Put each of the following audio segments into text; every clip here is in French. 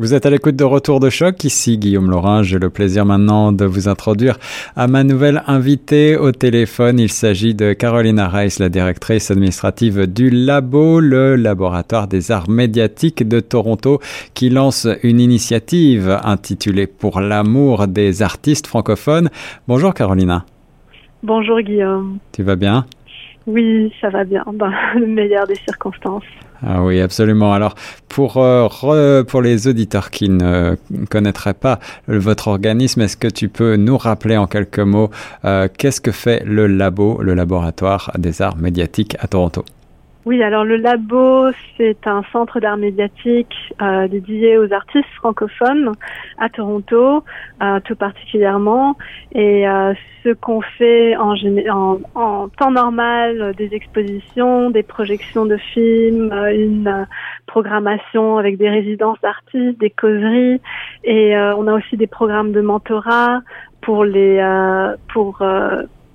Vous êtes à l'écoute de Retour de choc, ici Guillaume Laurin. J'ai le plaisir maintenant de vous introduire à ma nouvelle invitée au téléphone. Il s'agit de Carolina Reis, la directrice administrative du Labo, le laboratoire des arts médiatiques de Toronto, qui lance une initiative intitulée Pour l'amour des artistes francophones. Bonjour Carolina. Bonjour Guillaume. Tu vas bien? Oui, ça va bien, dans le meilleur des circonstances. Ah oui, absolument. Alors, pour, euh, pour les auditeurs qui ne connaîtraient pas votre organisme, est-ce que tu peux nous rappeler en quelques mots euh, qu'est-ce que fait le labo, le laboratoire des arts médiatiques à Toronto? Oui, alors le labo, c'est un centre d'art médiatique euh, dédié aux artistes francophones à Toronto, euh, tout particulièrement. Et euh, ce qu'on fait en, en, en, temps normal, des expositions, des projections de films, une programmation avec des résidences d'artistes, des causeries, et on a aussi des programmes de mentorat pour les pour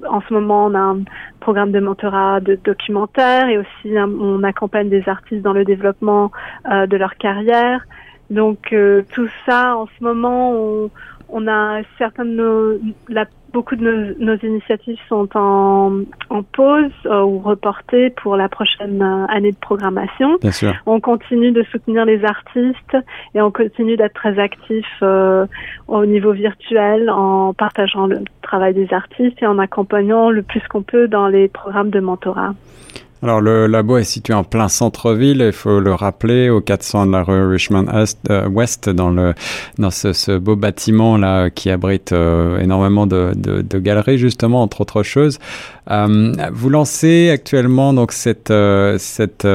en ce moment, on a un programme de mentorat de documentaire et aussi on accompagne des artistes dans le développement euh, de leur carrière. Donc euh, tout ça, en ce moment, on, on a certaines nos, la, beaucoup de nos, initiatives sont en, en pause euh, ou reportées pour la prochaine euh, année de programmation. Bien sûr. On continue de soutenir les artistes et on continue d'être très actifs euh, au niveau virtuel en partageant le travail des artistes et en accompagnant le plus qu'on peut dans les programmes de mentorat. Alors le labo est situé en plein centre-ville, il faut le rappeler, au 400 de la rue Richmond euh, West, dans le dans ce, ce, beau bâtiment là qui abrite euh, énormément de, de, de, galeries justement entre autres choses. Euh, vous lancez actuellement donc cette cette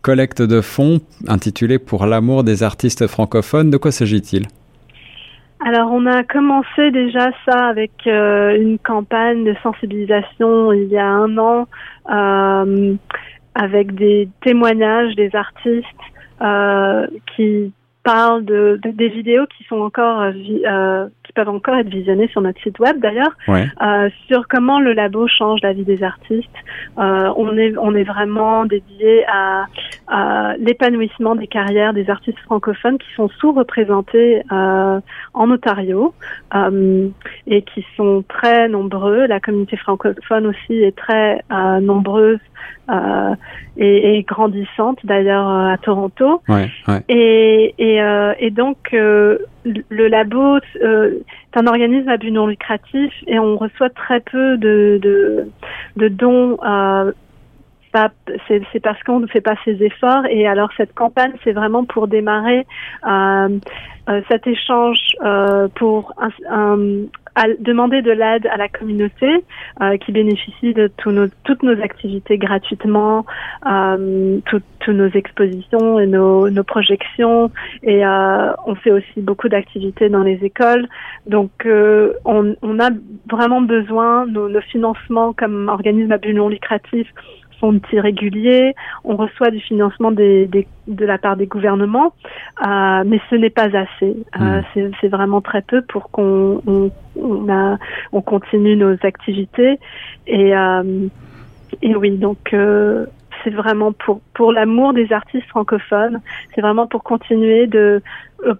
collecte de fonds intitulée Pour l'amour des artistes francophones. De quoi s'agit-il? Alors, on a commencé déjà ça avec euh, une campagne de sensibilisation il y a un an, euh, avec des témoignages des artistes euh, qui parle de, de, des vidéos qui sont encore euh, euh, qui peuvent encore être visionnées sur notre site web d'ailleurs euh, sur comment le labo change la vie des artistes. Euh, on est on est vraiment dédié à, à l'épanouissement des carrières des artistes francophones qui sont sous-représentés euh, en Ontario et qui sont très nombreux. La communauté francophone aussi est très nombreuse euh, et, et, grandissante d'ailleurs à Toronto. Ouais, ouais. Et, et, euh, et, donc euh, le labo euh, est un organisme à but non lucratif et on reçoit très peu de, de, de dons. c'est parce qu'on ne fait pas ces efforts et alors cette campagne c'est vraiment pour démarrer cet échange pour un, un, à demander de l'aide à la communauté euh, qui bénéficie de nos, toutes nos activités gratuitement, euh, toutes nos expositions et nos, nos projections. Et euh, on fait aussi beaucoup d'activités dans les écoles. Donc, euh, on, on, a vraiment besoin, nos, nos financements comme organisme à but non lucratif sont réguliers, on reçoit du financement des, des, de la part des gouvernements, euh, mais ce n'est pas assez. Euh, hmm. C'est vraiment très peu pour qu'on on, on, on, continue nos activités. Et, euh, et oui, donc euh, c'est vraiment pour pour l'amour des artistes francophones. C'est vraiment pour continuer de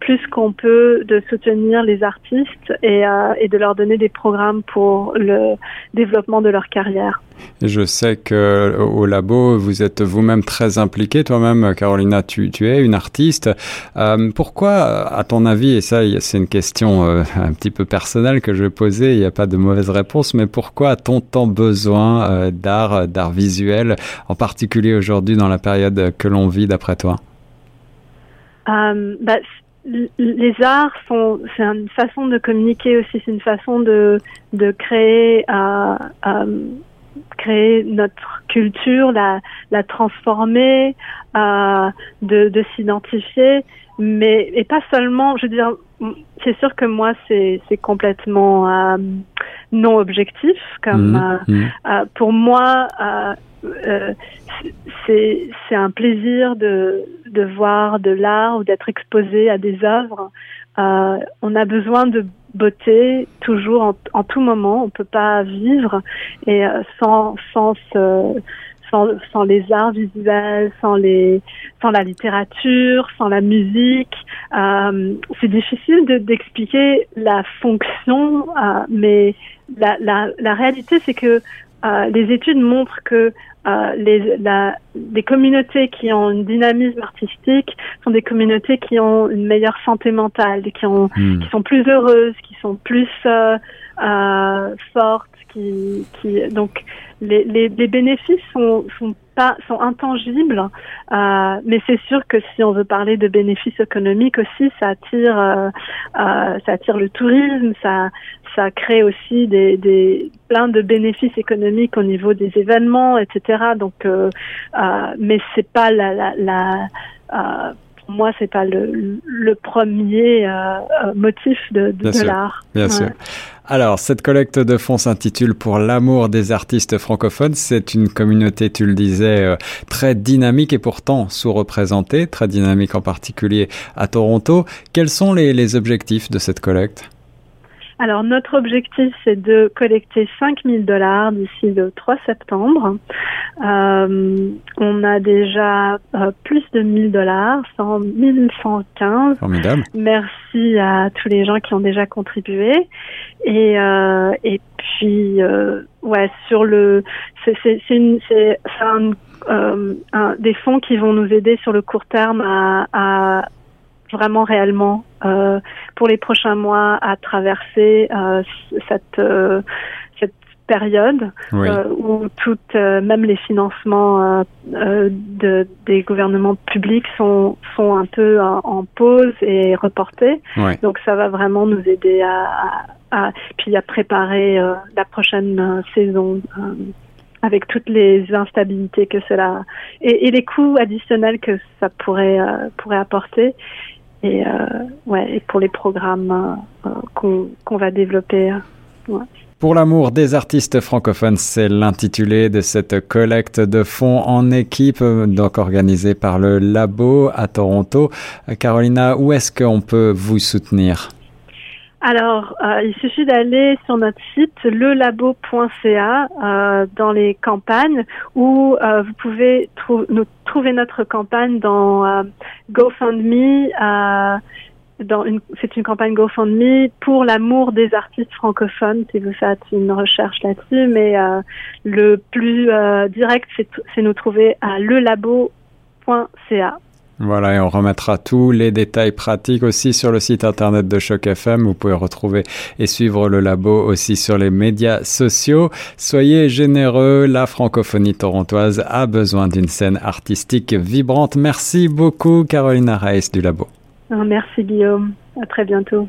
plus qu'on peut de soutenir les artistes et, euh, et de leur donner des programmes pour le développement de leur carrière. Je sais que au labo, vous êtes vous-même très impliquée. Toi-même, Carolina, tu, tu, es une artiste. Euh, pourquoi, à ton avis, et ça, c'est une question euh, un petit peu personnelle que je vais poser, il n'y a pas de mauvaise réponse, mais pourquoi a-t-on tant besoin euh, d'art, d'art visuel, en particulier aujourd'hui dans la période que l'on vit, d'après toi? Euh, bah, les arts sont c'est une façon de communiquer aussi c'est une façon de de créer euh, euh, créer notre culture la la transformer euh, de de s'identifier mais et pas seulement je veux dire c'est sûr que moi c'est c'est complètement euh, non objectif comme mmh, mmh. Euh, pour moi euh, c'est c'est un plaisir de de voir de l'art ou d'être exposé à des œuvres. Euh, on a besoin de beauté toujours en, tout moment. On peut pas vivre et sans sans sans, sans, les arts visuels, sans les, sans la littérature, sans la musique. Euh, c'est difficile d'expliquer la fonction, euh, mais la, la réalité, c'est que euh, les études montrent que euh, les, la, les communautés qui ont un dynamisme artistique sont des communautés qui ont une meilleure santé mentale, qui, ont, hmm. qui sont plus heureuses, qui sont plus euh, euh, fortes, qui, qui donc les, les, les bénéfices sont, sont sont intangibles, euh, mais c'est sûr que si on veut parler de bénéfices économiques aussi, ça attire euh, euh, ça attire le tourisme, ça ça crée aussi des, plein de bénéfices économiques au niveau des événements, etc. Donc, mais c'est pas la, la, la pour moi, c'est pas le, le premier euh, euh motif de, de, de l'art. Bien ouais. sûr. Alors, cette collecte de fonds s'intitule Pour l'amour des artistes francophones. C'est une communauté, tu le disais, euh, très dynamique et pourtant sous-représentée, très dynamique en particulier à Toronto. Quels sont les, les objectifs de cette collecte? Alors notre objectif c'est de collecter 5000 dollars d'ici le 3 septembre. Euh, on a déjà euh, plus de 1000 dollars, 1115. Formidable. Merci à tous les gens qui ont déjà contribué. Et euh, et puis euh, ouais sur le c'est c'est c'est un, euh, un, des fonds qui vont nous aider sur le court terme à, à vraiment réellement euh, pour les prochains mois à traverser euh, cette euh, cette période oui. Où toutes même les financements de, des gouvernements publics sont sont un peu en, en pause et reportés. Oui. Donc ça va vraiment nous aider à, à, à puis à préparer la prochaine saison avec toutes les instabilités que cela et, et, les coûts additionnels que ça pourrait euh, pourrait apporter et euh, ouais et pour les programmes euh, qu'on qu'on va développer. Ouais. Pour l'amour des artistes francophones, c'est l'intitulé de cette collecte de fonds en équipe, donc organisée par le Labo à Toronto. Carolina, où est-ce qu'on peut vous soutenir? Alors, euh, il suffit d'aller sur notre site lelabo.ca euh, dans les campagnes où euh, vous pouvez nous trouver notre campagne dans euh, GoFundMe. C'est une campagne GoFundMe pour l'amour des artistes francophones. Si vous faites une recherche là-dessus, mais le plus direct, c'est, c'est nous trouver à lelabo.ca. Voilà, et on remettra tous les détails pratiques aussi sur le site internet de Choc FM. Vous pouvez retrouver et suivre le labo aussi sur les médias sociaux. Soyez généreux, la francophonie torontoise a besoin d'une scène artistique vibrante. Merci beaucoup, Carolina Reis du labo. Merci, Guillaume. À très bientôt.